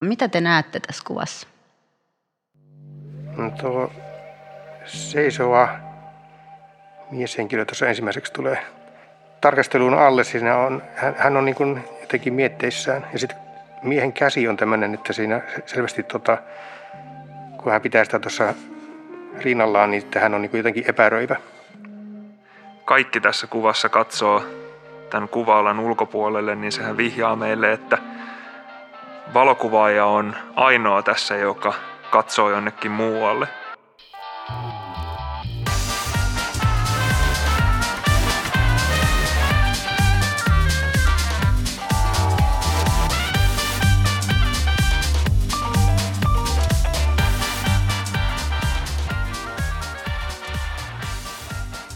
Mitä te näette tässä kuvassa? No tuo seisova mieshenkilö tuossa ensimmäiseksi tulee tarkasteluun alle. Siinä on, hän, hän on niin kuin jotenkin mietteissään. Ja sitten miehen käsi on tämmöinen, että siinä selvästi tota, kun hän pitää sitä tuossa rinnallaan, niin hän on niin kuin jotenkin epäröivä. Kaikki tässä kuvassa katsoo tämän kuvaalan ulkopuolelle, niin sehän vihjaa meille, että valokuvaaja on ainoa tässä, joka katsoo jonnekin muualle.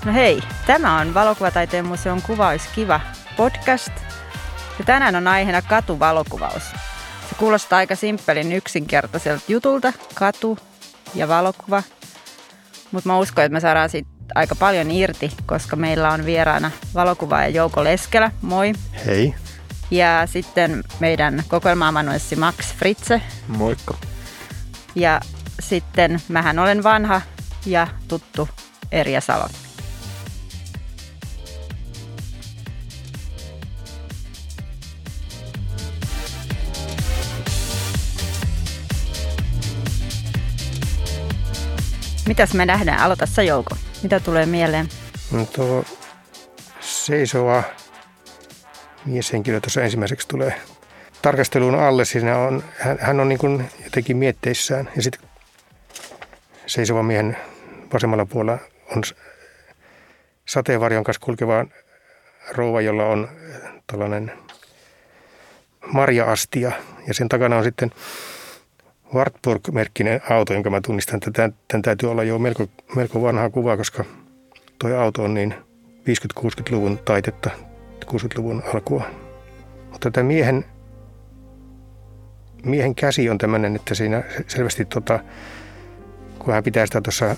No hei, tämä on Valokuvataiteen museon Kuvaus Kiva podcast. Ja tänään on aiheena katuvalokuvaus. Se kuulostaa aika simppelin yksinkertaiselta jutulta, katu ja valokuva. Mutta mä uskon, että me saadaan siitä aika paljon irti, koska meillä on vieraana valokuvaaja Jouko Leskelä. Moi. Hei. Ja sitten meidän kokoelma-amanuenssi Max Fritze. Moikka. Ja sitten mähän olen vanha ja tuttu Erja Salo. Mitäs me nähdään? Aloita sä Jouko. Mitä tulee mieleen? No tuo seisova mieshenkilö tuossa ensimmäiseksi tulee tarkasteluun alle. Siinä on, hän, hän on niin kuin jotenkin mietteissään. Ja sitten seisova miehen vasemmalla puolella on sateenvarjon kanssa kulkeva rouva, jolla on tällainen marja-astia. Ja sen takana on sitten Wartburg-merkkinen auto, jonka mä tunnistan, että tämän, tämän täytyy olla jo melko, melko vanhaa kuvaa, koska tuo auto on niin 50-60-luvun taitetta, 60-luvun alkua. Mutta tämä miehen, miehen käsi on tämmöinen, että siinä selvästi tota, kun hän pitää sitä tuossa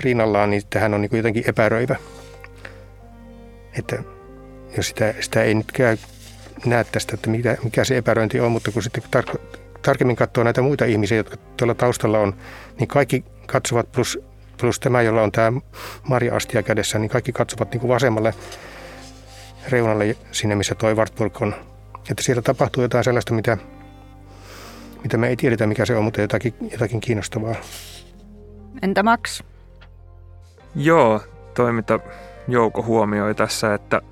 rinnallaan, niin hän on niin jotenkin epäröivä. Että jos sitä, sitä ei nyt käy näe tästä, että mikä, mikä se epäröinti on, mutta kun sitten tar- tarkemmin katsoo näitä muita ihmisiä, jotka tuolla taustalla on, niin kaikki katsovat plus, plus tämä, jolla on tämä marja-astia kädessä, niin kaikki katsovat niin kuin vasemmalle reunalle sinne, missä toi Wartburg on. Että siellä tapahtuu jotain sellaista, mitä, mitä me ei tiedetä, mikä se on, mutta jotakin, jotakin kiinnostavaa. Entä Max? Joo, toi mitä Jouko huomioi tässä, että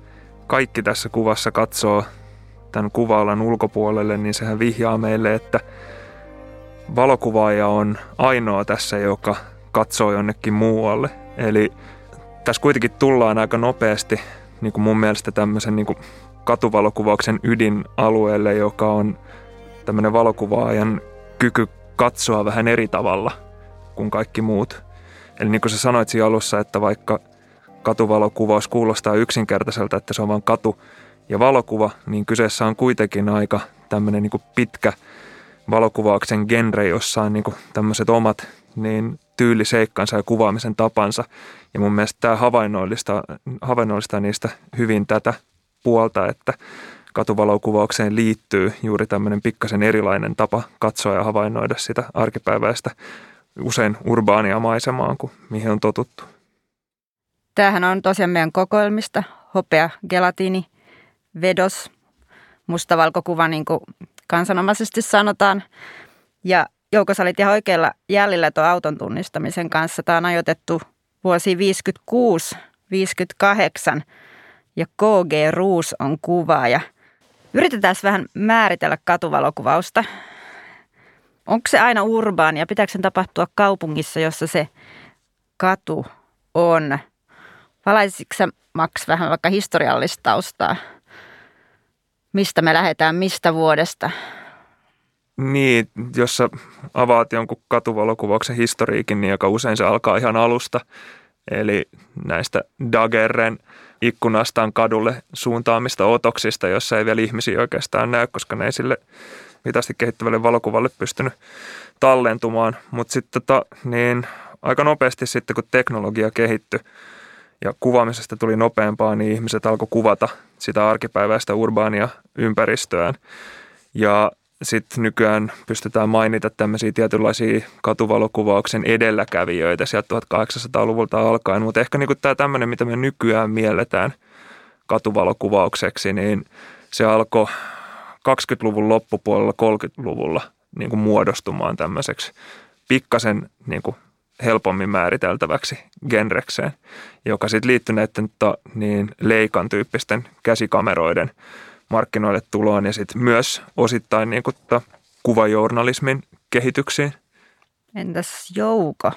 kaikki tässä kuvassa katsoo tämän kuvaalan ulkopuolelle, niin sehän vihjaa meille, että valokuvaaja on ainoa tässä, joka katsoo jonnekin muualle. Eli tässä kuitenkin tullaan aika nopeasti niin kuin mun mielestä tämmöisen niin kuin katuvalokuvauksen ydinalueelle, joka on tämmöinen valokuvaajan kyky katsoa vähän eri tavalla kuin kaikki muut. Eli niin kuin sä sanoit siinä alussa, että vaikka katuvalokuvaus kuulostaa yksinkertaiselta, että se on vain katu, ja valokuva, niin kyseessä on kuitenkin aika tämmöinen niin pitkä valokuvauksen genre, jossa on niin tämmöiset omat niin tyyliseikkansa ja kuvaamisen tapansa. Ja mun mielestä tämä havainnollistaa, havainnollistaa niistä hyvin tätä puolta, että katuvalokuvaukseen liittyy juuri tämmöinen pikkasen erilainen tapa katsoa ja havainnoida sitä arkipäiväistä usein urbaania maisemaa kuin mihin on totuttu. Tämähän on tosiaan meidän kokoelmista, hopea, gelatiini, vedos, mustavalkokuva niin kuin kansanomaisesti sanotaan. Ja sä olit ihan oikealla jäljellä tuon auton tunnistamisen kanssa. Tämä on ajoitettu vuosi 56-58 ja KG Ruus on kuvaaja. Yritetään vähän määritellä katuvalokuvausta. Onko se aina urbaani ja pitääkö sen tapahtua kaupungissa, jossa se katu on? Valaisitko Max, vähän vaikka historiallista taustaa? Mistä me lähdetään, mistä vuodesta? Niin, jos sä avaat jonkun katuvalokuvauksen historiikin, niin aika usein se alkaa ihan alusta. Eli näistä Dagerren ikkunastaan kadulle suuntaamista otoksista, jossa ei vielä ihmisiä oikeastaan näy, koska ne ei sille hitaasti kehittyvälle valokuvalle pystynyt tallentumaan. Mutta sitten tota, niin aika nopeasti sitten, kun teknologia kehittyi, ja kuvaamisesta tuli nopeampaa, niin ihmiset alkoi kuvata sitä arkipäiväistä urbaania ympäristöään. Ja sitten nykyään pystytään mainita tämmöisiä tietynlaisia katuvalokuvauksen edelläkävijöitä sieltä 1800-luvulta alkaen, mutta ehkä niin tämä tämmöinen, mitä me nykyään mielletään katuvalokuvaukseksi, niin se alkoi 20-luvun loppupuolella 30-luvulla niin kuin muodostumaan tämmöiseksi pikkasen niin kuin helpommin määriteltäväksi genrekseen, joka sitten liittyy näiden to, niin leikan tyyppisten käsikameroiden markkinoille tuloon ja sitten myös osittain niin kuin to, kuvajournalismin kehityksiin. Entäs Jouko?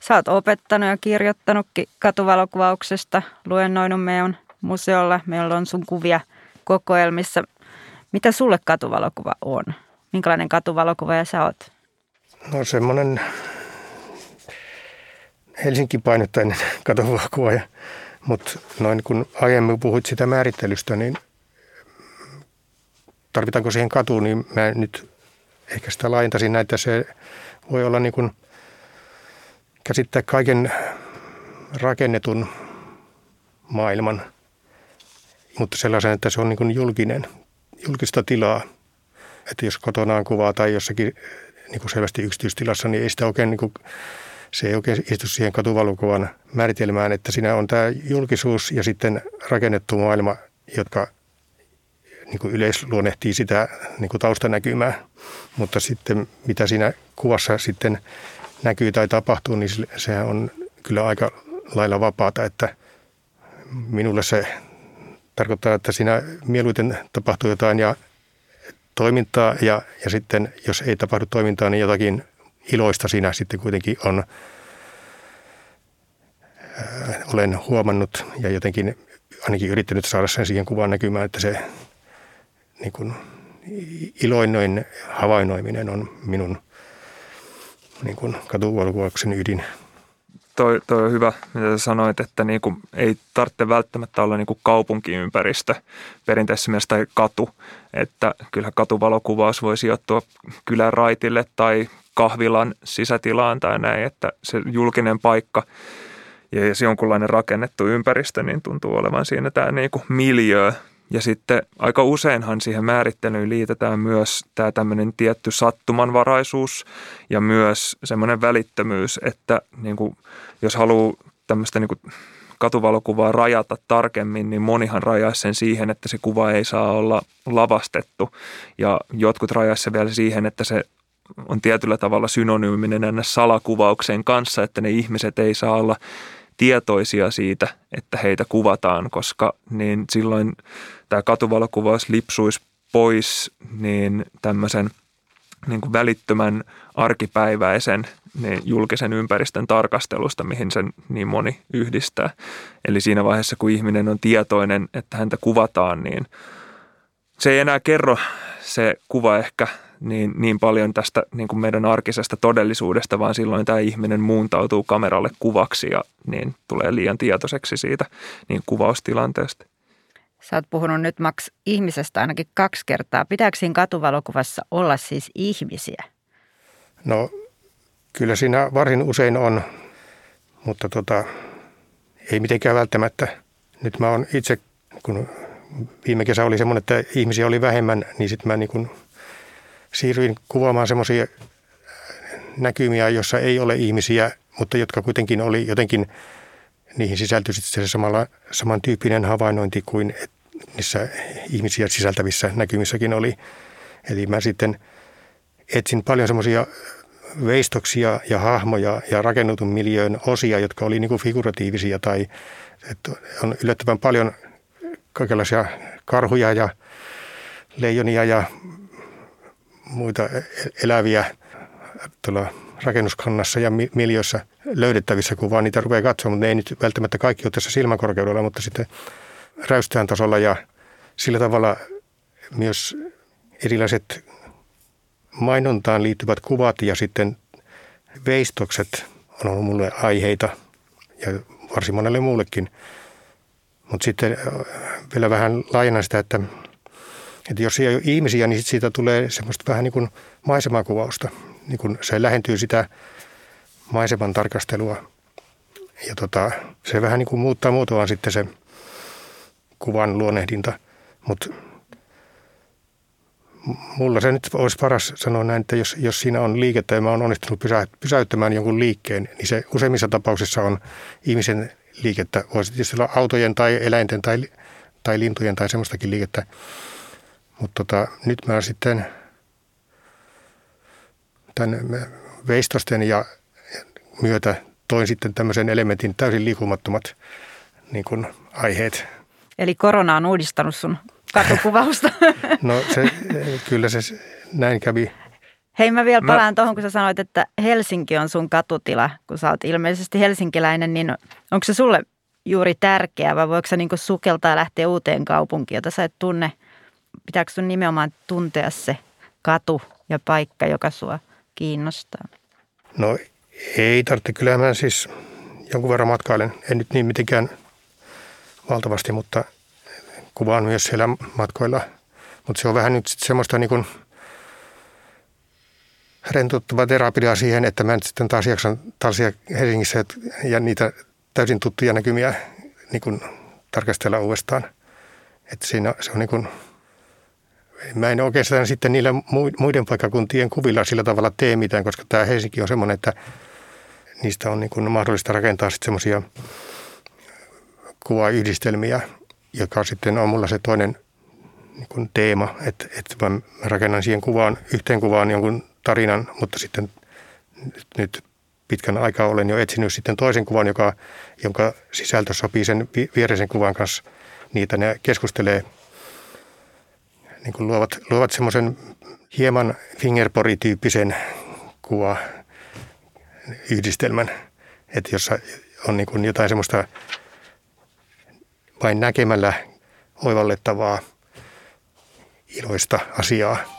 Sä oot opettanut ja kirjoittanutkin katuvalokuvauksesta, luennoinut meidän museolla. Meillä on sun kuvia kokoelmissa. Mitä sulle katuvalokuva on? Minkälainen ja sä oot? No semmoinen Helsinki painottainen katuvalokuva. Mutta noin kun aiemmin puhuit sitä määrittelystä, niin tarvitaanko siihen katuun, niin mä nyt ehkä sitä laajentaisin näitä. Se voi olla niin kuin käsittää kaiken rakennetun maailman, mutta sellaisen, että se on niin kuin julkinen, julkista tilaa. Että jos kotona on kuvaa tai jossakin niin kuin selvästi yksityistilassa, niin ei sitä oikein, niin kuin, se ei oikein istu siihen katuvalokuvan määritelmään, että siinä on tämä julkisuus ja sitten rakennettu maailma, jotka niin kuin yleisluonnehtii sitä niin kuin taustanäkymää, mutta sitten mitä siinä kuvassa sitten näkyy tai tapahtuu, niin sehän on kyllä aika lailla vapaata, että minulle se tarkoittaa, että siinä mieluiten tapahtuu jotain ja toimintaa ja, ja sitten jos ei tapahdu toimintaa, niin jotakin iloista siinä sitten kuitenkin on, äh, olen huomannut ja jotenkin ainakin yrittänyt saada sen siihen kuvan näkymään, että se niin kuin, iloinnoin havainnoiminen on minun niin kuin ydin. Toi, toi on hyvä, mitä sanoit, että niin kuin ei tarvitse välttämättä olla niin kuin kaupunkiympäristö perinteisessä mielessä tai katu. Että kyllähän katuvalokuvaus voi sijoittua kylän raitille tai kahvilan sisätilaan tai näin, että se julkinen paikka ja se jonkunlainen rakennettu ympäristö, niin tuntuu olevan siinä tämä niin kuin miljö, ja sitten aika useinhan siihen määrittelyyn liitetään myös tämä tämmöinen tietty sattumanvaraisuus ja myös semmoinen välittömyys, että niin kuin, jos haluaa tämmöistä niin kuin katuvalokuvaa rajata tarkemmin, niin monihan rajaisi sen siihen, että se kuva ei saa olla lavastettu. Ja jotkut rajaisi se vielä siihen, että se on tietyllä tavalla synonyyminen näin salakuvauksen kanssa, että ne ihmiset ei saa olla tietoisia siitä, että heitä kuvataan, koska niin silloin tämä katuvalokuvaus lipsuisi pois niin tämmöisen niin kuin välittömän arkipäiväisen niin julkisen ympäristön tarkastelusta, mihin sen niin moni yhdistää. Eli siinä vaiheessa, kun ihminen on tietoinen, että häntä kuvataan, niin se ei enää kerro se kuva ehkä niin, niin paljon tästä niin kuin meidän arkisesta todellisuudesta, vaan silloin tämä ihminen muuntautuu kameralle kuvaksi ja niin tulee liian tietoiseksi siitä niin kuvaustilanteesta. Sä oot puhunut nyt Max ihmisestä ainakin kaksi kertaa. Pitääkö siinä katuvalokuvassa olla siis ihmisiä? No kyllä siinä varsin usein on, mutta tota, ei mitenkään välttämättä. Nyt mä oon itse, kun viime kesä oli semmoinen, että ihmisiä oli vähemmän, niin sitten mä niin kun siirryin kuvaamaan semmoisia näkymiä, jossa ei ole ihmisiä, mutta jotka kuitenkin oli jotenkin, niihin sisältyi sitten se samalla, samantyyppinen havainnointi kuin niissä ihmisiä sisältävissä näkymissäkin oli. Eli mä sitten etsin paljon semmoisia veistoksia ja hahmoja ja rakennutun miljöön osia, jotka oli niin kuin figuratiivisia tai että on yllättävän paljon kaikenlaisia karhuja ja leijonia ja muita e-, eläviä tuolla rakennuskannassa ja miljöissä löydettävissä, kun vaan niitä rupeaa katsomaan, mutta ne ei nyt välttämättä kaikki ole tässä silmäkorkeudella, mutta sitten räystään tasolla ja sillä tavalla myös erilaiset mainontaan liittyvät kuvat ja sitten veistokset on ollut mulle aiheita ja varsin monelle muullekin. Mutta sitten vielä vähän laajennan sitä, että, että jos ei ole ihmisiä, niin siitä tulee semmoista vähän niin kuin maisemakuvausta. Niin kuin se lähentyy sitä maiseman tarkastelua. Ja tota, se vähän niin kuin muuttaa muotoaan sitten se kuvan luonnehdinta. Mutta mulla se nyt olisi paras sanoa näin, että jos, jos siinä on liikettä ja mä oon onnistunut pysä, pysäyttämään jonkun liikkeen, niin se useimmissa tapauksissa on ihmisen liikettä. Voisi tietysti olla autojen tai eläinten tai, tai lintujen tai semmoistakin liikettä. Mutta tota, nyt mä sitten tämän veistosten ja myötä toin sitten tämmöisen elementin täysin liikumattomat niin kuin aiheet. Eli korona on uudistanut sun katukuvausta. No se, kyllä se näin kävi. Hei mä vielä palaan mä... tuohon, kun sä sanoit, että Helsinki on sun katutila. Kun sä oot ilmeisesti helsinkiläinen, niin onko se sulle juuri tärkeää vai voiko sä niin sukeltaa lähteä uuteen kaupunkiin, jota sä et tunne? Pitääkö sun nimenomaan tuntea se katu ja paikka, joka sua kiinnostaa? No ei tarvitse. Kyllä mä siis jonkun verran matkailen. En nyt niin mitenkään valtavasti, mutta kuvaan myös siellä matkoilla. Mutta se on vähän nyt semmoista niin kuin rentouttavaa terapiaa siihen, että mä nyt sitten taas jaksan talsia Helsingissä ja niitä täysin tuttuja näkymiä niin kuin tarkastella uudestaan. Että siinä se on niin kuin, mä en oikeastaan sitten niillä muiden paikkakuntien kuvilla sillä tavalla tee mitään, koska tämä Helsinki on semmoinen, että niistä on niin mahdollista rakentaa sitten semmoisia kuvayhdistelmiä, joka sitten on mulla se toinen niin kuin teema, että, että mä rakennan siihen kuvaan, yhteen kuvaan jonkun tarinan, mutta sitten nyt, nyt pitkän aikaa olen jo etsinyt sitten toisen kuvan, joka, jonka sisältö sopii sen viereisen kuvan kanssa. Niitä ne keskustelee, niin kuin luovat, luovat semmoisen hieman fingerpori-tyyppisen kuva yhdistelmän, että jossa on niin kuin jotain semmoista vain näkemällä oivallettavaa iloista asiaa.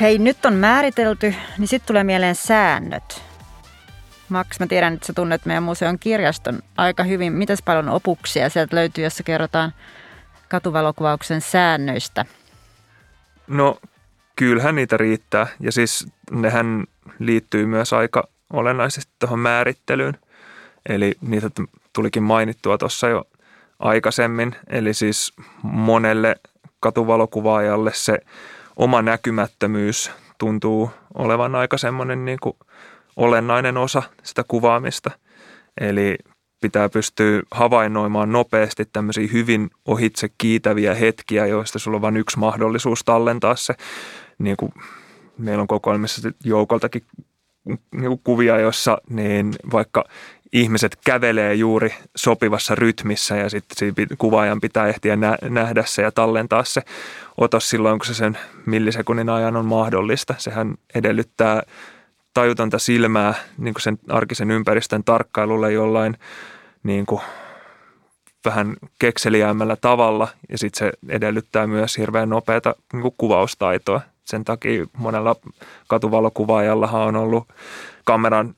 Hei, nyt on määritelty, niin sitten tulee mieleen säännöt. Max, mä tiedän, että sä tunnet meidän museon kirjaston aika hyvin. Mitäs paljon opuksia sieltä löytyy, jossa kerrotaan katuvalokuvauksen säännöistä? No, kyllähän niitä riittää. Ja siis nehän liittyy myös aika olennaisesti tuohon määrittelyyn. Eli niitä tulikin mainittua tuossa jo aikaisemmin. Eli siis monelle katuvalokuvaajalle se oma näkymättömyys tuntuu olevan aika semmoinen niin kuin olennainen osa sitä kuvaamista. Eli pitää pystyä havainnoimaan nopeasti tämmöisiä hyvin ohitse kiitäviä hetkiä, joista sulla on vain yksi mahdollisuus tallentaa se. Niin kuin meillä on kokoelmissa joukoltakin niin kuvia, jossa niin vaikka ihmiset kävelee juuri sopivassa rytmissä ja sitten kuvaajan pitää ehtiä nähdä se ja tallentaa se otos silloin, kun se sen millisekunnin ajan on mahdollista. Sehän edellyttää tajutonta silmää niin kuin sen arkisen ympäristön tarkkailulle jollain niin kuin vähän kekseliäämällä tavalla ja sitten se edellyttää myös hirveän nopeata niin kuin kuvaustaitoa. Sen takia monella katuvalokuvaajallahan on ollut kameran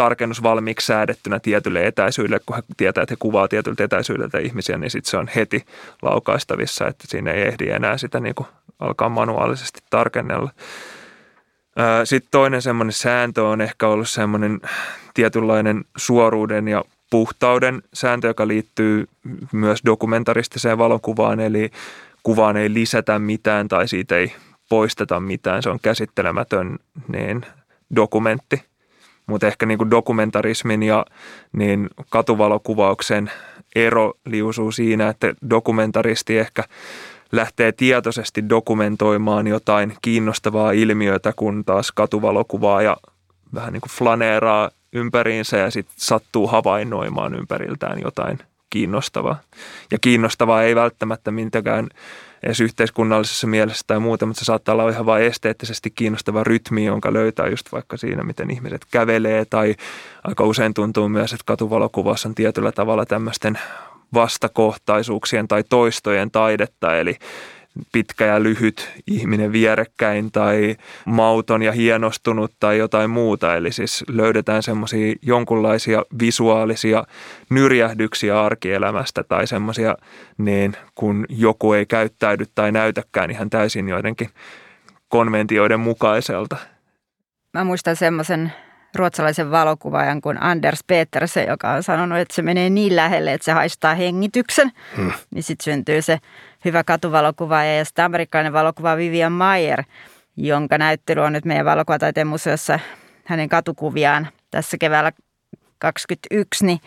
tarkennus valmiiksi säädettynä tietylle etäisyydelle, kun he tietää, että he kuvaa tietyltä etäisyydeltä ihmisiä, niin sitten se on heti laukaistavissa, että siinä ei ehdi enää sitä niin kuin alkaa manuaalisesti tarkennella. Sitten toinen semmoinen sääntö on ehkä ollut semmoinen tietynlainen suoruuden ja puhtauden sääntö, joka liittyy myös dokumentaristiseen valokuvaan, eli kuvaan ei lisätä mitään tai siitä ei poisteta mitään. Se on käsittelemätön niin dokumentti. Mutta ehkä niin kuin dokumentarismin ja niin katuvalokuvauksen ero liusuu siinä, että dokumentaristi ehkä – lähtee tietoisesti dokumentoimaan jotain kiinnostavaa ilmiötä, kun taas katuvalokuvaa ja vähän niin kuin flaneeraa ympäriinsä ja sitten sattuu havainnoimaan ympäriltään jotain kiinnostavaa. Ja kiinnostavaa ei välttämättä mitenkään edes yhteiskunnallisessa mielessä tai muuta, mutta se saattaa olla ihan vain esteettisesti kiinnostava rytmi, jonka löytää just vaikka siinä, miten ihmiset kävelee tai aika usein tuntuu myös, että katuvalokuvassa on tietyllä tavalla tämmöisten vastakohtaisuuksien tai toistojen taidetta, eli pitkä ja lyhyt ihminen vierekkäin tai mauton ja hienostunut tai jotain muuta. Eli siis löydetään semmoisia jonkunlaisia visuaalisia nyrjähdyksiä arkielämästä tai semmoisia, niin kun joku ei käyttäydy tai näytäkään ihan täysin joidenkin konventioiden mukaiselta. Mä muistan semmoisen ruotsalaisen valokuvaajan kuin Anders Petersen, joka on sanonut, että se menee niin lähelle, että se haistaa hengityksen. Hmm. Niin sitten syntyy se hyvä katuvalokuvaaja ja sitten amerikkalainen valokuva Vivian Mayer, jonka näyttely on nyt meidän valokuvataiteen museossa hänen katukuviaan tässä keväällä 2021, niin,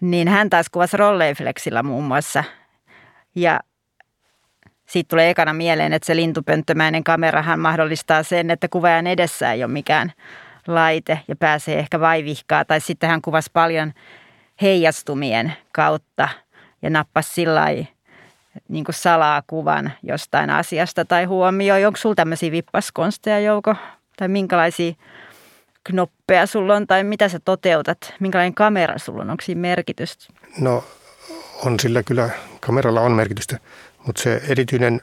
niin hän taas kuvasi Rolleiflexilla muun muassa. Ja siitä tulee ekana mieleen, että se lintupönttömäinen kamerahan mahdollistaa sen, että kuvaajan edessä ei ole mikään laite ja pääsee ehkä vaivihkaa. Tai sitten hän kuvasi paljon heijastumien kautta ja nappasi sillä niin kuin salaa kuvan jostain asiasta tai huomioi. Onko sulla tämmöisiä vippaskonsteja, Jouko? Tai minkälaisia knoppeja sulla on tai mitä sä toteutat? Minkälainen kamera sulla on? Onko siinä merkitystä? No on sillä kyllä, kameralla on merkitystä, mutta se erityinen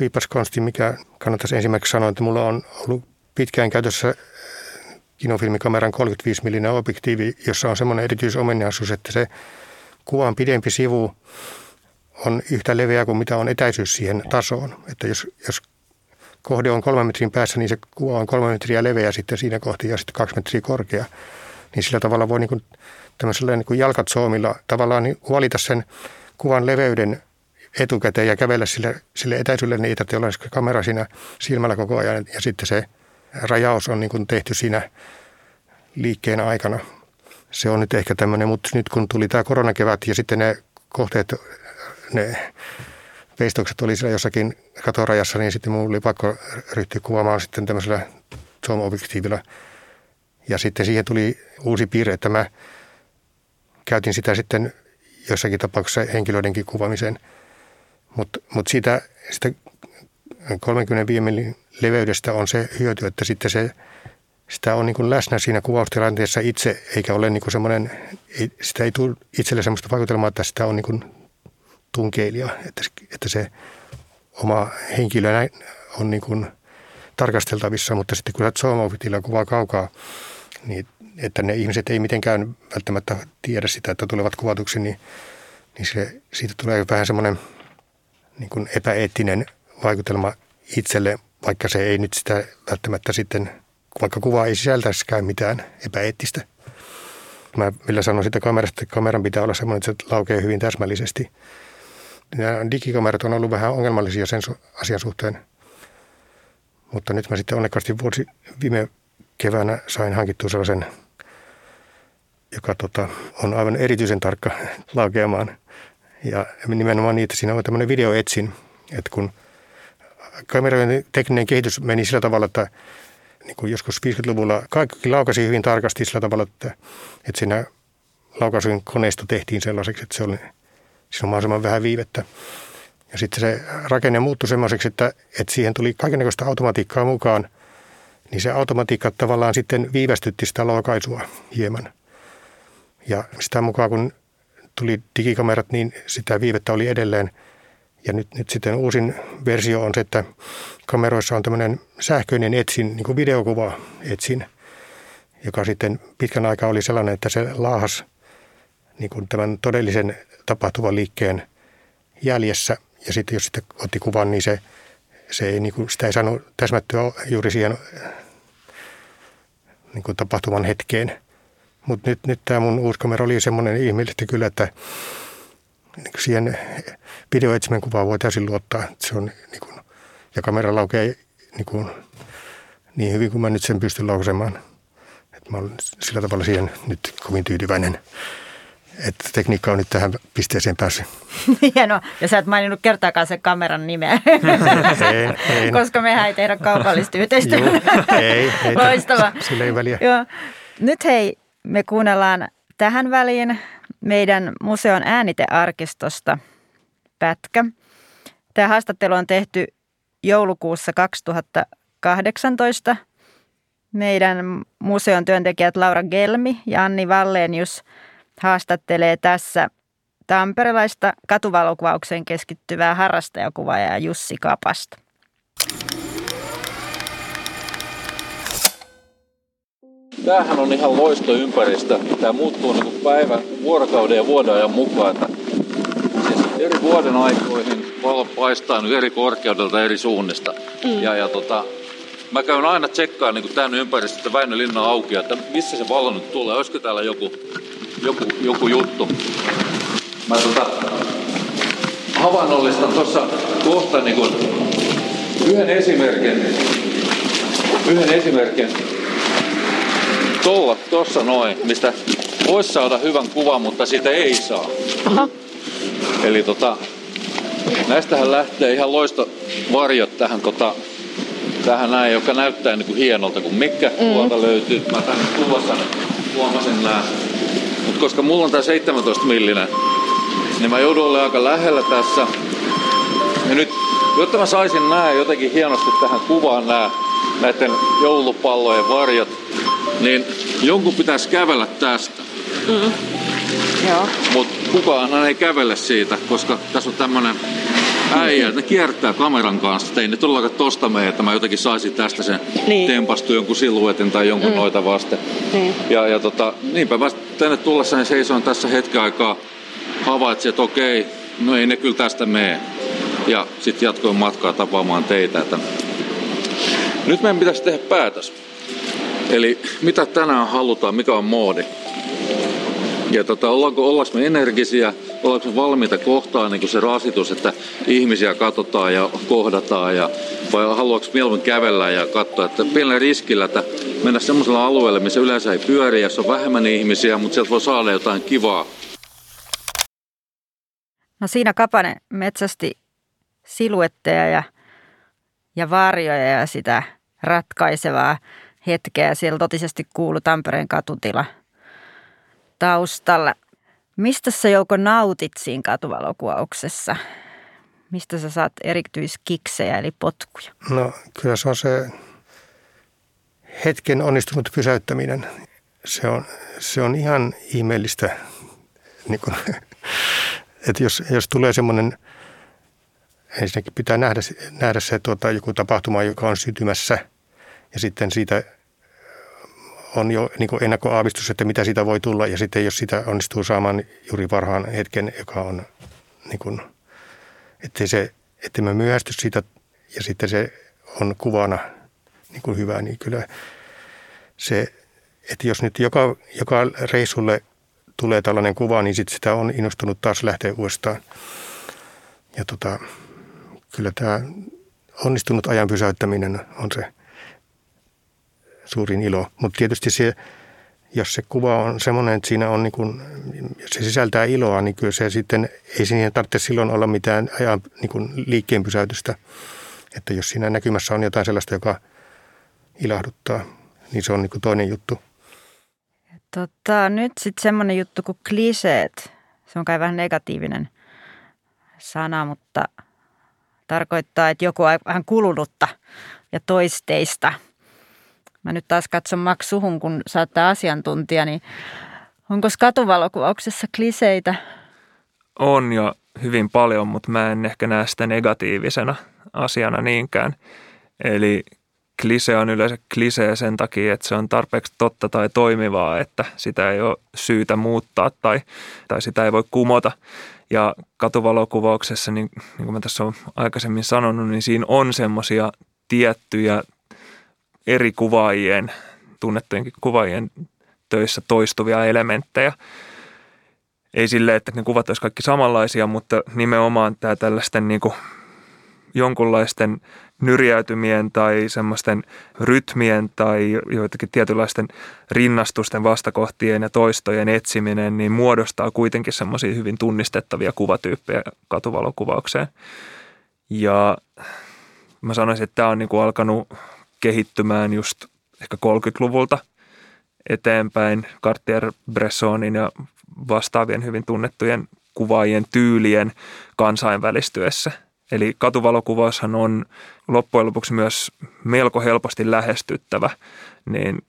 viippaskonsti, mikä kannattaisi ensimmäiseksi sanoa, että mulla on ollut pitkään käytössä kinofilmikameran 35 mm objektiivi, jossa on semmoinen erityisominaisuus, että se kuvan pidempi sivu on yhtä leveä kuin mitä on etäisyys siihen tasoon. Että jos, jos kohde on kolmen metrin päässä, niin se kuva on kolme metriä leveä sitten siinä kohti ja sitten kaksi metriä korkea. Niin sillä tavalla voi niin kuin, tämmöisellä niin kuin jalkatsoomilla tavallaan niin valita sen kuvan leveyden etukäteen ja kävellä sille, sille etäisyydelle, niin ei tarvitse olla kamera siinä silmällä koko ajan. Ja sitten se rajaus on niin kuin tehty siinä liikkeen aikana. Se on nyt ehkä tämmöinen, mutta nyt kun tuli tämä koronakevät ja sitten ne kohteet, ne veistokset oli siellä jossakin katorajassa, niin sitten minulla oli pakko ryhtyä kuvaamaan sitten tämmöisellä zoom-objektiivilla. Ja sitten siihen tuli uusi piirre, että mä käytin sitä sitten jossakin tapauksessa henkilöidenkin kuvaamiseen. Mutta mut siitä, sitä 35 mm leveydestä on se hyöty, että sitten se, sitä on niin läsnä siinä kuvaustilanteessa itse, eikä ole niin semmoinen, sitä ei tule itselle semmoista vaikutelmaa, että sitä on niin tunkeilija, että, että se oma henkilö on niin kuin tarkasteltavissa, mutta sitten kun sä zoom kuvaa kaukaa, niin että ne ihmiset ei mitenkään välttämättä tiedä sitä, että tulevat kuvatuksi, niin, niin se, siitä tulee vähän semmoinen niin kuin epäeettinen vaikutelma itselle, vaikka se ei nyt sitä välttämättä sitten, vaikka kuva ei sisältäisikään mitään epäeettistä. Mä millä sanon sitä kamerasta, että kameran pitää olla semmoinen, että se laukee hyvin täsmällisesti. Nämä digikamerat on ollut vähän ongelmallisia sen asian suhteen. Mutta nyt mä sitten onnekkaasti vuosi viime keväänä sain hankittua sellaisen, joka tota, on aivan erityisen tarkka laukeamaan. Ja nimenomaan niitä, siinä on tämmöinen videoetsin, että kun – kameroiden tekninen kehitys meni sillä tavalla, että niin kuin joskus 50-luvulla kaikki laukasi hyvin tarkasti sillä tavalla, että, että siinä laukaisun koneisto tehtiin sellaiseksi, että se oli, siinä on mahdollisimman vähän viivettä. Ja sitten se rakenne muuttui semmoiseksi, että, että siihen tuli kaikenlaista automatiikkaa mukaan, niin se automatiikka tavallaan sitten viivästytti sitä laukaisua hieman. Ja sitä mukaan kun tuli digikamerat, niin sitä viivettä oli edelleen – ja nyt, nyt sitten uusin versio on se, että kameroissa on tämmöinen sähköinen etsin, niin kuin videokuva etsin, joka sitten pitkän aikaa oli sellainen, että se laahas niin kuin tämän todellisen tapahtuvan liikkeen jäljessä. Ja sitten jos sitten otti kuvan, niin se, se ei, niin kuin, sitä ei saanut täsmättyä juuri siihen niin kuin tapahtuvan hetkeen. Mutta nyt, nyt tämä mun uusi kamera oli semmoinen ihmeellisesti kyllä, että niin siihen videoetsimen kuvaan voi täysin luottaa. Se on, niin kuin, ja kamera laukee niin, kuin, niin hyvin kuin mä nyt sen pystyn lausemaan. Että mä olen sillä tavalla siihen nyt kovin tyytyväinen että tekniikka on nyt tähän pisteeseen päässyt. Hienoa. Ja sä et maininnut kertaakaan sen kameran nimeä. ei, ei. Koska mehän ei tehdä kaupallista yhteistyötä. ei, ei. Loistava. Sillä ei väliä. Joo. Nyt hei, me kuunnellaan tähän väliin meidän museon äänitearkistosta pätkä. Tämä haastattelu on tehty joulukuussa 2018. Meidän museon työntekijät Laura Gelmi ja Anni Vallenius haastattelee tässä tamperelaista katuvalokuvaukseen keskittyvää harrastajakuvaajaa Jussi Kapasta. Tämähän on ihan loistoympäristö. Tämä muuttuu niin kuin päivän, vuorokauden ja vuodenajan mukaan. Että siis eri vuoden aikoihin valo paistaa nyt eri korkeudelta eri suunnista. Mm. Ja, ja tota, mä käyn aina tsekkaan niin tämän ympäristöstä Väinölinna auki, että missä se valo nyt tulee. Olisiko täällä joku, joku, joku juttu. Mä tota, havainnollistan tuossa kohta niin kuin yhden esimerkin. Yhden esimerkin tuolla, tossa noin, mistä voisi saada hyvän kuvan, mutta sitä ei saa. Aha. Eli tota, näistähän lähtee ihan loisto varjot tähän, tota, tähän näin, joka näyttää niin kuin hienolta, kun mikä mm. tuolta löytyy. Mä tänne tulossa huomasin nää. Mutta koska mulla on tää 17 millinen, niin mä joudun olemaan aika lähellä tässä. Ja nyt, jotta mä saisin nää jotenkin hienosti tähän kuvaan nää näiden joulupallojen varjot, niin jonkun pitäisi kävellä tästä. Mm. Joo. Mutta kukaan ei kävele siitä, koska tässä on tämmöinen äijä, ne kiertää kameran kanssa. Ei ne todellakaan tosta mene, että mä jotenkin saisin tästä sen niin. tempastu jonkun siluetin tai jonkun mm. noita vasten. Niin. Ja, ja tota, niinpä mä tänne tullessani seisoin tässä hetken aikaa, havaitsin, että okei, no ei ne kyllä tästä mene. Ja sitten jatkoin matkaa tapaamaan teitä. Että nyt meidän pitäisi tehdä päätös. Eli mitä tänään halutaan, mikä on moodi. Ja tota, ollaanko, ollaanko me energisiä, ollaanko valmiita kohtaan niin se rasitus, että ihmisiä katsotaan ja kohdataan, ja, vai haluaako mieluummin kävellä ja katsoa, että pienellä riskillä, että mennä semmoisella alueelle, missä yleensä ei pyöri, ja on vähemmän ihmisiä, mutta sieltä voi saada jotain kivaa. No siinä Kapane metsästi siluetteja ja, ja varjoja ja sitä ratkaisevaa hetkeä. Siellä totisesti kuului Tampereen katutila taustalla. Mistä sä Jouko nautit siinä katuvalokuvauksessa? Mistä sä saat erityiskiksejä eli potkuja? No kyllä se on se hetken onnistunut pysäyttäminen. Se on, se on ihan ihmeellistä. Niin kun, että jos, jos tulee semmoinen, ensinnäkin pitää nähdä, nähdä se tuota, joku tapahtuma, joka on syntymässä – ja sitten siitä on jo niin kuin ennakkoaavistus, että mitä siitä voi tulla. Ja sitten jos sitä onnistuu saamaan juuri varhaan hetken, joka on niin kuin, ettei, se, ettei mä myöhästy siitä ja sitten se on kuvana niin kuin hyvä, niin kyllä se, että jos nyt joka, joka reissulle tulee tällainen kuva, niin sitten sitä on innostunut taas lähteä uudestaan. Ja tota, kyllä tämä onnistunut ajan pysäyttäminen on se suurin ilo. Mutta tietysti se, jos se kuva on semmoinen, että siinä on niin kuin, se sisältää iloa, niin kyllä se sitten, ei siihen tarvitse silloin olla mitään ajan niin liikkeen pysäytystä. Että jos siinä näkymässä on jotain sellaista, joka ilahduttaa, niin se on niin kuin toinen juttu. Tota, nyt sitten semmoinen juttu kuin kliseet. Se on kai vähän negatiivinen sana, mutta tarkoittaa, että joku on vähän kulunutta ja toisteista – Mä nyt taas katson Max suhun, kun oot asiantuntija, niin onko katuvalokuvauksessa kliseitä? On jo hyvin paljon, mutta mä en ehkä näe sitä negatiivisena asiana niinkään. Eli klise on yleensä klisee sen takia, että se on tarpeeksi totta tai toimivaa, että sitä ei ole syytä muuttaa tai, tai sitä ei voi kumota. Ja katuvalokuvauksessa, niin, niin kuin mä tässä olen aikaisemmin sanonut, niin siinä on semmoisia tiettyjä eri kuvaajien, tunnettujenkin kuvaajien töissä toistuvia elementtejä. Ei sille, että ne kuvat olisivat kaikki samanlaisia, mutta nimenomaan tämä tällaisten niin kuin jonkunlaisten nyrjäytymien tai semmoisten rytmien tai joitakin tietynlaisten rinnastusten vastakohtien ja toistojen etsiminen, niin muodostaa kuitenkin semmoisia hyvin tunnistettavia kuvatyyppejä katuvalokuvaukseen. Ja mä sanoisin, että tämä on niin kuin alkanut kehittymään just ehkä 30-luvulta eteenpäin Cartier-Bressonin ja vastaavien hyvin tunnettujen kuvaajien tyylien kansainvälistyessä. Eli katuvalokuvaushan on loppujen lopuksi myös melko helposti lähestyttävä, niin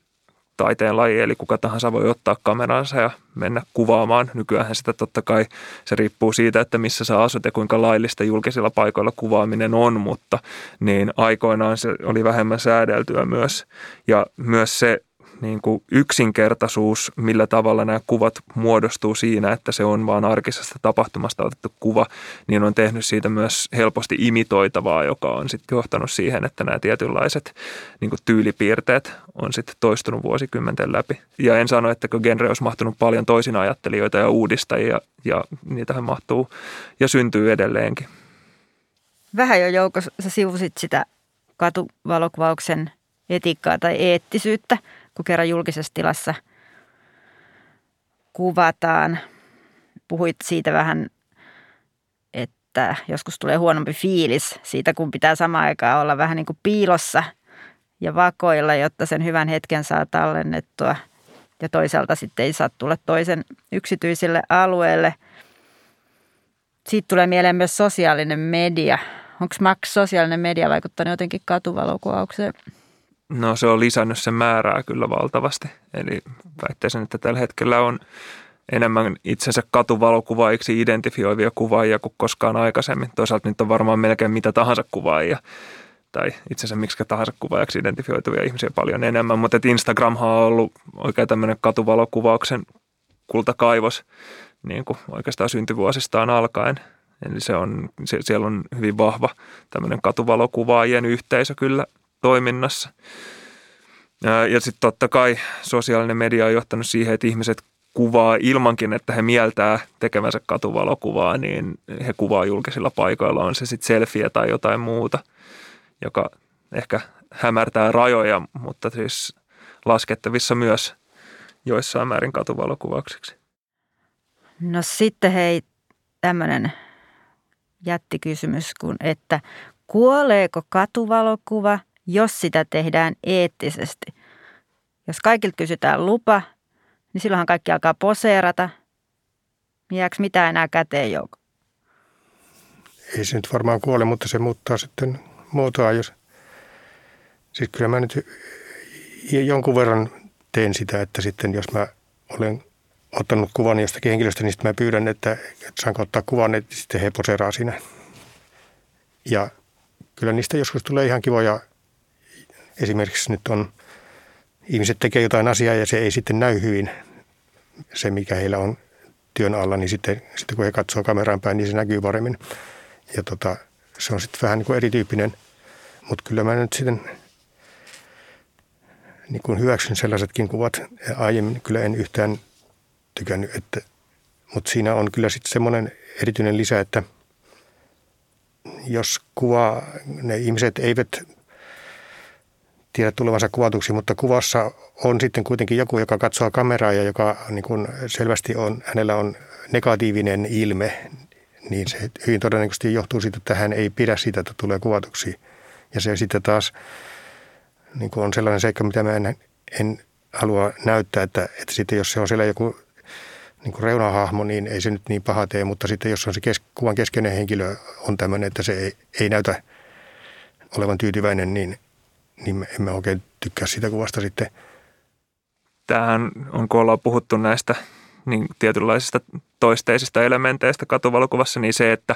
taiteen laji, eli kuka tahansa voi ottaa kameransa ja mennä kuvaamaan. Nykyään sitä totta kai se riippuu siitä, että missä sä asut ja kuinka laillista julkisilla paikoilla kuvaaminen on, mutta niin aikoinaan se oli vähemmän säädeltyä myös. Ja myös se niin kuin yksinkertaisuus, millä tavalla nämä kuvat muodostuu siinä, että se on vaan arkisesta tapahtumasta otettu kuva, niin on tehnyt siitä myös helposti imitoitavaa, joka on sitten johtanut siihen, että nämä tietynlaiset niin kuin tyylipiirteet on sitten toistunut vuosikymmenten läpi. Ja en sano, että genre olisi mahtunut paljon toisin ajattelijoita ja uudistajia, ja niitähän mahtuu ja syntyy edelleenkin. Vähän jo Jouko, sä sivusit sitä katuvalokuvauksen etiikkaa tai eettisyyttä kun kerran julkisessa tilassa kuvataan. Puhuit siitä vähän, että joskus tulee huonompi fiilis siitä, kun pitää samaan aikaan olla vähän niin kuin piilossa ja vakoilla, jotta sen hyvän hetken saa tallennettua. Ja toisaalta sitten ei saa tulla toisen yksityiselle alueelle. Siitä tulee mieleen myös sosiaalinen media. Onko Max sosiaalinen media vaikuttanut jotenkin katuvalokuvaukseen? No se on lisännyt sen määrää kyllä valtavasti. Eli väittäisin, että tällä hetkellä on enemmän itsensä katuvalokuvaajiksi identifioivia kuvaajia kuin koskaan aikaisemmin. Toisaalta nyt on varmaan melkein mitä tahansa kuvaajia tai itsensä miksi tahansa kuvaajaksi identifioituvia ihmisiä paljon enemmän. Mutta Instagramhan on ollut oikein tämmöinen katuvalokuvauksen kultakaivos niin kuin oikeastaan syntyvuosistaan alkaen. Eli se on, siellä on hyvin vahva tämmöinen katuvalokuvaajien yhteisö kyllä toiminnassa. Ja sitten totta kai sosiaalinen media on johtanut siihen, että ihmiset kuvaa ilmankin, että he mieltää tekemänsä katuvalokuvaa, niin he kuvaa julkisilla paikoilla, on se sitten selfie tai jotain muuta, joka ehkä hämärtää rajoja, mutta siis laskettavissa myös joissain määrin katuvalokuvaukseksi. No sitten hei, tämmöinen jättikysymys, kun että kuoleeko katuvalokuva jos sitä tehdään eettisesti. Jos kaikilta kysytään lupa, niin silloinhan kaikki alkaa poseerata. Jääkö mitään enää käteen joukko? Ei se nyt varmaan kuole, mutta se muuttaa sitten muotoa, jos... Siis kyllä mä nyt jonkun verran teen sitä, että sitten jos mä olen ottanut kuvan jostakin henkilöstä, niin sitten mä pyydän, että, että saanko ottaa kuvan, että sitten he poseeraa siinä. Ja kyllä niistä joskus tulee ihan kivoja esimerkiksi nyt on, ihmiset tekee jotain asiaa ja se ei sitten näy hyvin, se mikä heillä on työn alla, niin sitten, sitten kun he katsoo kameraan päin, niin se näkyy paremmin. Ja tota, se on sitten vähän niin kuin erityyppinen, mutta kyllä mä nyt sitten niin kuin hyväksyn sellaisetkin kuvat. Aiemmin kyllä en yhtään tykännyt, että, mutta siinä on kyllä sitten semmoinen erityinen lisä, että jos kuva, ne ihmiset eivät tiedä tulevansa kuvatuksi, mutta kuvassa on sitten kuitenkin joku, joka katsoo kameraa ja joka niin kuin selvästi on, hänellä on negatiivinen ilme, niin se hyvin todennäköisesti johtuu siitä, että hän ei pidä siitä, että tulee kuvatuksi. Ja se sitten taas niin kuin on sellainen seikka, mitä mä en, en halua näyttää, että, että sitten jos se on siellä joku niin kuin reunahahmo, niin ei se nyt niin paha tee, mutta sitten jos on se kes, kuvan keskeinen henkilö on tämmöinen, että se ei, ei näytä olevan tyytyväinen, niin niin emme oikein tykkää siitä kuvasta sitten. Tämähän on, kun ollaan puhuttu näistä niin tietynlaisista toisteisista elementeistä katuvalokuvassa, niin se, että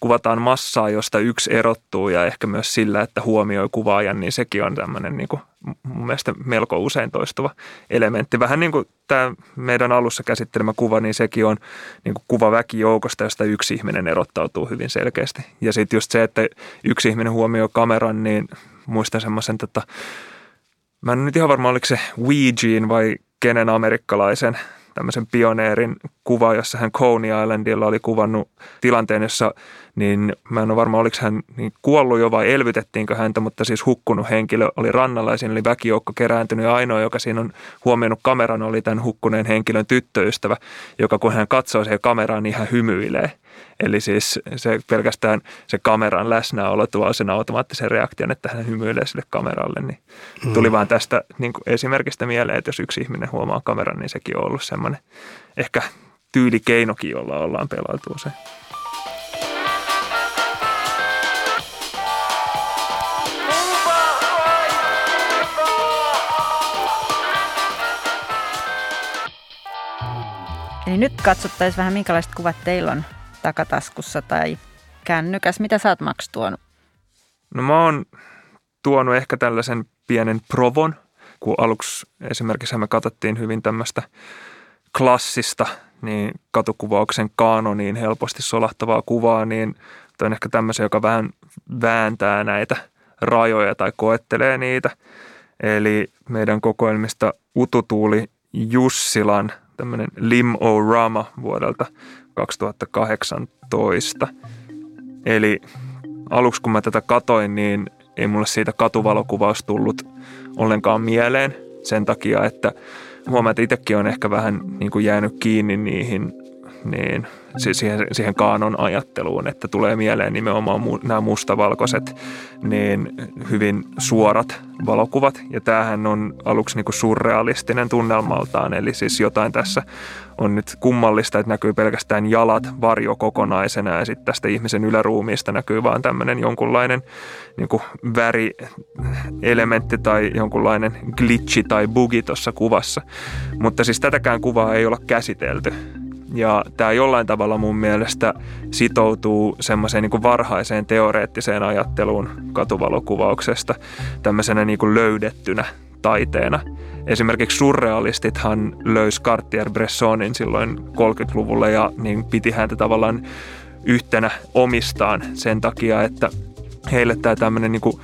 kuvataan massaa, josta yksi erottuu ja ehkä myös sillä, että huomioi kuvaajan, niin sekin on tämmöinen niin kuin mun mielestä melko usein toistuva elementti. Vähän niin kuin tämä meidän alussa käsittelemä kuva, niin sekin on niin kuin kuva väkijoukosta, josta yksi ihminen erottautuu hyvin selkeästi. Ja sitten just se, että yksi ihminen huomioi kameran, niin muistan semmoisen, että mä en nyt ihan varma, oliko se Ouijin vai kenen amerikkalaisen tämmöisen pioneerin kuva, jossa hän Coney Islandilla oli kuvannut tilanteen, jossa niin mä en ole varma, oliko hän niin kuollut jo vai elvytettiinkö häntä, mutta siis hukkunut henkilö oli rannalla ja siinä oli väkijoukko kerääntynyt ja ainoa, joka siinä on huomioinut kameran, oli tämän hukkuneen henkilön tyttöystävä, joka kun hän katsoo siihen kameraan, niin hän hymyilee. Eli siis se pelkästään se kameran läsnäolo tuo sen automaattisen reaktion, että hän hymyilee sille kameralle. Niin mm. Vaan tästä niin kuin esimerkistä mieleen, että jos yksi ihminen huomaa kameran, niin sekin on ollut semmoinen ehkä tyylikeinokin, jolla ollaan pelailtu se. Eli nyt katsottaisiin vähän, minkälaiset kuvat teillä on takataskussa tai kännykäs. Mitä sä oot Max tuonut? No mä oon tuonut ehkä tällaisen pienen provon, kun aluksi esimerkiksi me katsottiin hyvin tämmöistä klassista niin katukuvauksen kaanoniin helposti solahtavaa kuvaa, niin toin ehkä tämmöisen, joka vähän vääntää näitä rajoja tai koettelee niitä. Eli meidän kokoelmista Ututuuli Jussilan tämmöinen Lim O Rama vuodelta 2018. Eli aluksi kun mä tätä katoin, niin ei mulle siitä katuvalokuvaus tullut ollenkaan mieleen sen takia, että huomaat, että itsekin on ehkä vähän niin kuin jäänyt kiinni niihin niin, siihen, siihen kaanon ajatteluun, että tulee mieleen nimenomaan mu, nämä mustavalkoiset, niin hyvin suorat valokuvat. Ja tämähän on aluksi niin kuin surrealistinen tunnelmaltaan, eli siis jotain tässä on nyt kummallista, että näkyy pelkästään jalat varjo kokonaisena ja sitten tästä ihmisen yläruumiista näkyy vaan tämmöinen jonkunlainen niin kuin värielementti tai jonkunlainen glitchi tai bugi tuossa kuvassa. Mutta siis tätäkään kuvaa ei olla käsitelty. Ja tämä jollain tavalla mun mielestä sitoutuu semmoiseen niin varhaiseen teoreettiseen ajatteluun katuvalokuvauksesta tämmöisenä niin kuin löydettynä taiteena. Esimerkiksi surrealistithan löysi Cartier-Bressonin silloin 30-luvulla ja niin piti häntä tavallaan yhtenä omistaan sen takia, että heille tämä tämmöinen niin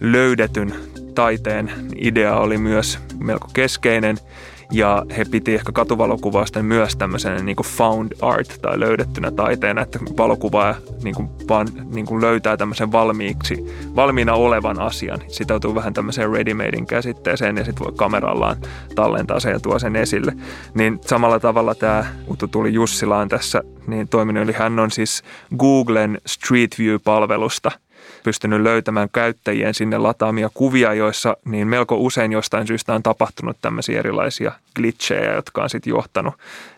löydetyn taiteen idea oli myös melko keskeinen – ja he piti ehkä katuvalokuvausta myös tämmöisenä niin kuin found art tai löydettynä taiteena, että valokuvaa niin kuin vaan niin kuin löytää tämmöisen valmiiksi, valmiina olevan asian. Sitoutuu vähän tämmöiseen ready-madein käsitteeseen ja sitten voi kamerallaan tallentaa sen ja tuo sen esille. Niin samalla tavalla tämä Utu tuli Jussilaan tässä niin toiminut, eli hän on siis Googlen Street View-palvelusta – pystynyt löytämään käyttäjien sinne lataamia kuvia, joissa niin melko usein jostain syystä on tapahtunut tämmöisiä erilaisia glitchejä, jotka on sitten johtanut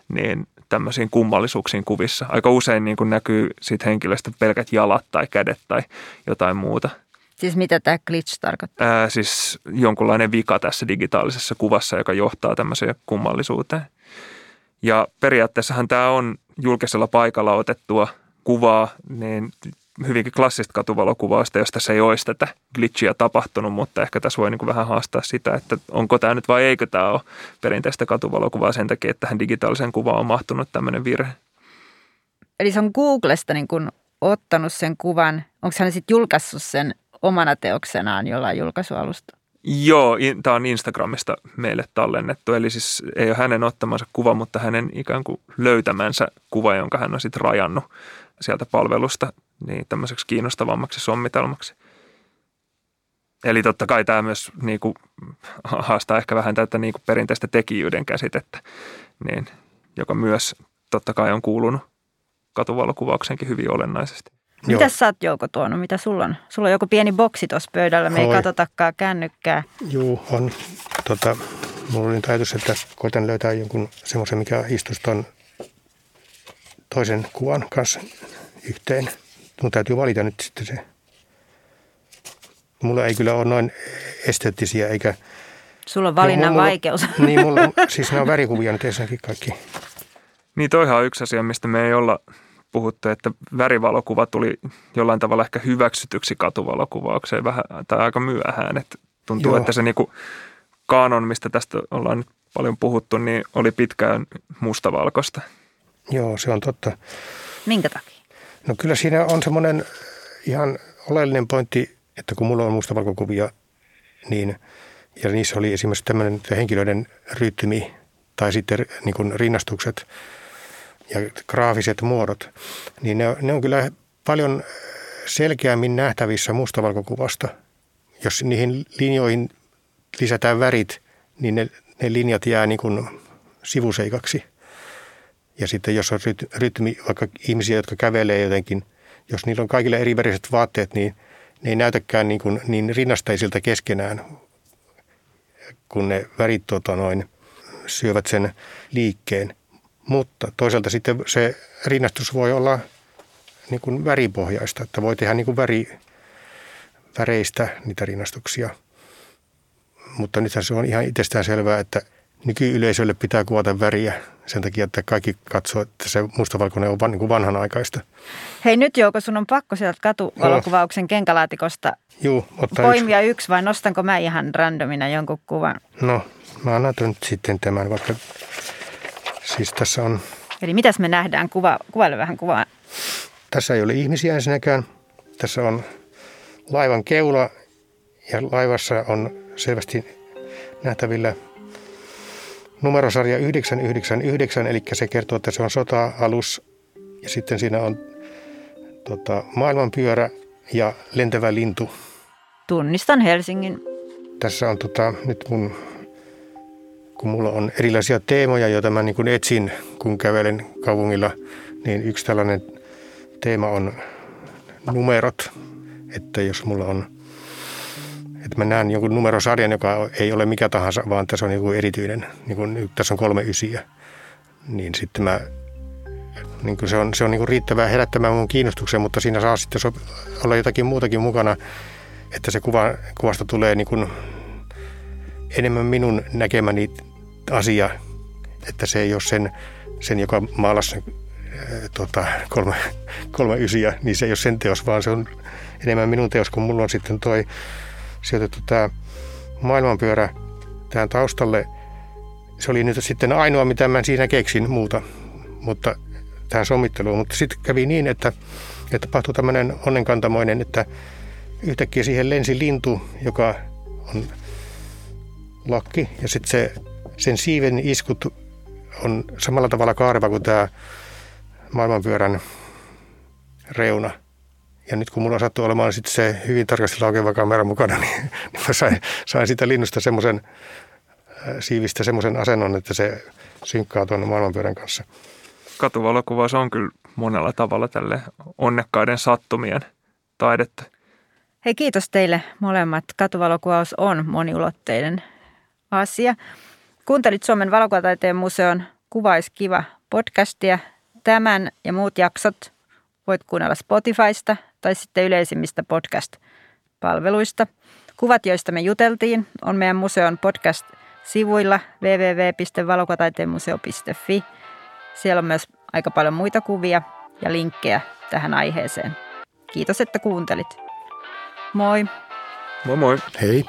niin tämmöisiin kummallisuuksiin kuvissa. Aika usein niin kuin näkyy siitä henkilöstä pelkät jalat tai kädet tai jotain muuta. Siis mitä tämä glitch tarkoittaa? Ää, siis jonkunlainen vika tässä digitaalisessa kuvassa, joka johtaa tämmöiseen kummallisuuteen. Ja periaatteessahan tämä on julkisella paikalla otettua kuvaa, niin hyvinkin klassista katuvalokuvausta, josta se ei olisi tätä glitchiä tapahtunut, mutta ehkä tässä voi niin kuin vähän haastaa sitä, että onko tämä nyt vai eikö tämä ole perinteistä katuvalokuvaa sen takia, että tähän digitaaliseen kuvaan on mahtunut tämmöinen virhe. Eli se on Googlesta niin kuin ottanut sen kuvan, onko hän sitten julkaissut sen omana teoksenaan jollain julkaisualusta? Joo, tämä on Instagramista meille tallennettu, eli siis ei ole hänen ottamansa kuva, mutta hänen ikään kuin löytämänsä kuva, jonka hän on sitten rajannut sieltä palvelusta niin tämmöiseksi kiinnostavammaksi sommitelmaksi. Eli totta kai tämä myös niin kuin, haastaa ehkä vähän tätä niin kuin perinteistä tekijyyden käsitettä, niin, joka myös totta kai on kuulunut katuvalokuvaukseenkin hyvin olennaisesti. Mitä sä oot Jouko tuonut? Mitä sulla on? Sulla on joku pieni boksi tuossa pöydällä, me Hoi. ei katsotakaan kännykkää. Joo, on. Tota, mulla oli ajatus, että koitan löytää jonkun semmoisen, mikä istuisi tuon toisen kuvan kanssa yhteen. Mun täytyy valita nyt sitten se. Mulla ei kyllä ole noin esteettisiä eikä... Sulla on valinnan mulla, vaikeus. Niin, mulla, siis nämä on värikuvia nyt ensinnäkin kaikki. Niin toihan on yksi asia, mistä me ei olla puhuttu, että värivalokuva tuli jollain tavalla ehkä hyväksytyksi katuvalokuvaukseen vähän tai aika myöhään. Että tuntuu, Joo. että se niinku kaanon, mistä tästä ollaan nyt paljon puhuttu, niin oli pitkään mustavalkoista. Joo, se on totta. Minkä takia? No kyllä siinä on semmoinen ihan oleellinen pointti, että kun mulla on mustavalkokuvia, niin ja niissä oli esimerkiksi tämmöinen henkilöiden rytmi tai sitten niin kuin rinnastukset ja graafiset muodot, niin ne, ne on kyllä paljon selkeämmin nähtävissä mustavalkokuvasta. Jos niihin linjoihin lisätään värit, niin ne, ne linjat jää niin kuin sivuseikaksi – ja sitten jos on rytmi, vaikka ihmisiä, jotka kävelee jotenkin, jos niillä on kaikille eri väriset vaatteet, niin ne ei näytäkään niin, kuin, niin rinnastaisilta keskenään, kun ne värit tota noin, syövät sen liikkeen. Mutta toisaalta sitten se rinnastus voi olla niin kuin väripohjaista, että voi tehdä niin kuin väri, väreistä niitä rinnastuksia. Mutta nythän se on ihan itsestään selvää, että nykyyleisölle pitää kuvata väriä sen takia, että kaikki katsoo, että se mustavalkoinen on van, niin kuin vanhanaikaista. Hei nyt Jouko, sun on pakko sieltä katuvalokuvauksen no. kenkälaatikosta Juu, poimia yksi. yksi vai nostanko mä ihan randomina jonkun kuvan? No, mä annan nyt sitten tämän, vaikka siis tässä on... Eli mitäs me nähdään? Kuva, kuvaile vähän kuvaa. Tässä ei ole ihmisiä ensinnäkään. Tässä on laivan keula ja laivassa on selvästi nähtävillä numerosarja 999, eli se kertoo, että se on sota-alus. Ja sitten siinä on tota, maailmanpyörä ja lentävä lintu. Tunnistan Helsingin. Tässä on tota, nyt mun, kun mulla on erilaisia teemoja, joita mä niin kuin etsin, kun kävelen kaupungilla, niin yksi tällainen teema on numerot. Että jos mulla on että mä näen jonkun numerosarjan, joka ei ole mikä tahansa, vaan tässä on joku erityinen, niin kuin tässä on kolme ysiä, niin sitten mä, niin kuin se on, se on niin kuin riittävää herättämään mun kiinnostuksen, mutta siinä saa sitten so, olla jotakin muutakin mukana, että se kuva, kuvasta tulee niin kuin enemmän minun näkemäni asia, että se ei ole sen, sen joka maalasi äh, tota, kolme, kolme ysiä, niin se ei ole sen teos, vaan se on enemmän minun teos, kun mulla on sitten toi sijoitettu tämä maailmanpyörä tähän taustalle. Se oli nyt sitten ainoa, mitä mä siinä keksin muuta, mutta tähän sommitteluun. Mutta sitten kävi niin, että, että tapahtui tämmöinen onnenkantamoinen, että yhtäkkiä siihen lensi lintu, joka on lakki. Ja sitten se, sen siiven iskut on samalla tavalla kaareva kuin tämä maailmanpyörän reuna – ja nyt kun mulla sattuu olemaan sitten se hyvin tarkasti laukeva kamera mukana, niin, niin mä sain, sain sitä linnusta semmoisen äh, siivistä semmoisen asennon, että se synkkaa tuon maailmanpyörän kanssa. Katuvalokuvaus on kyllä monella tavalla tälle onnekkaiden sattumien taidetta. Hei kiitos teille molemmat. Katuvalokuvaus on moniulotteinen asia. Kuuntelit Suomen valokuvataiteen museon Kuvais kiva podcastia. Tämän ja muut jaksot voit kuunnella Spotifysta tai sitten yleisimmistä podcast-palveluista. Kuvat, joista me juteltiin, on meidän museon podcast-sivuilla www.valokataiteenmuseo.fi. Siellä on myös aika paljon muita kuvia ja linkkejä tähän aiheeseen. Kiitos, että kuuntelit. Moi. Moi moi. Hei.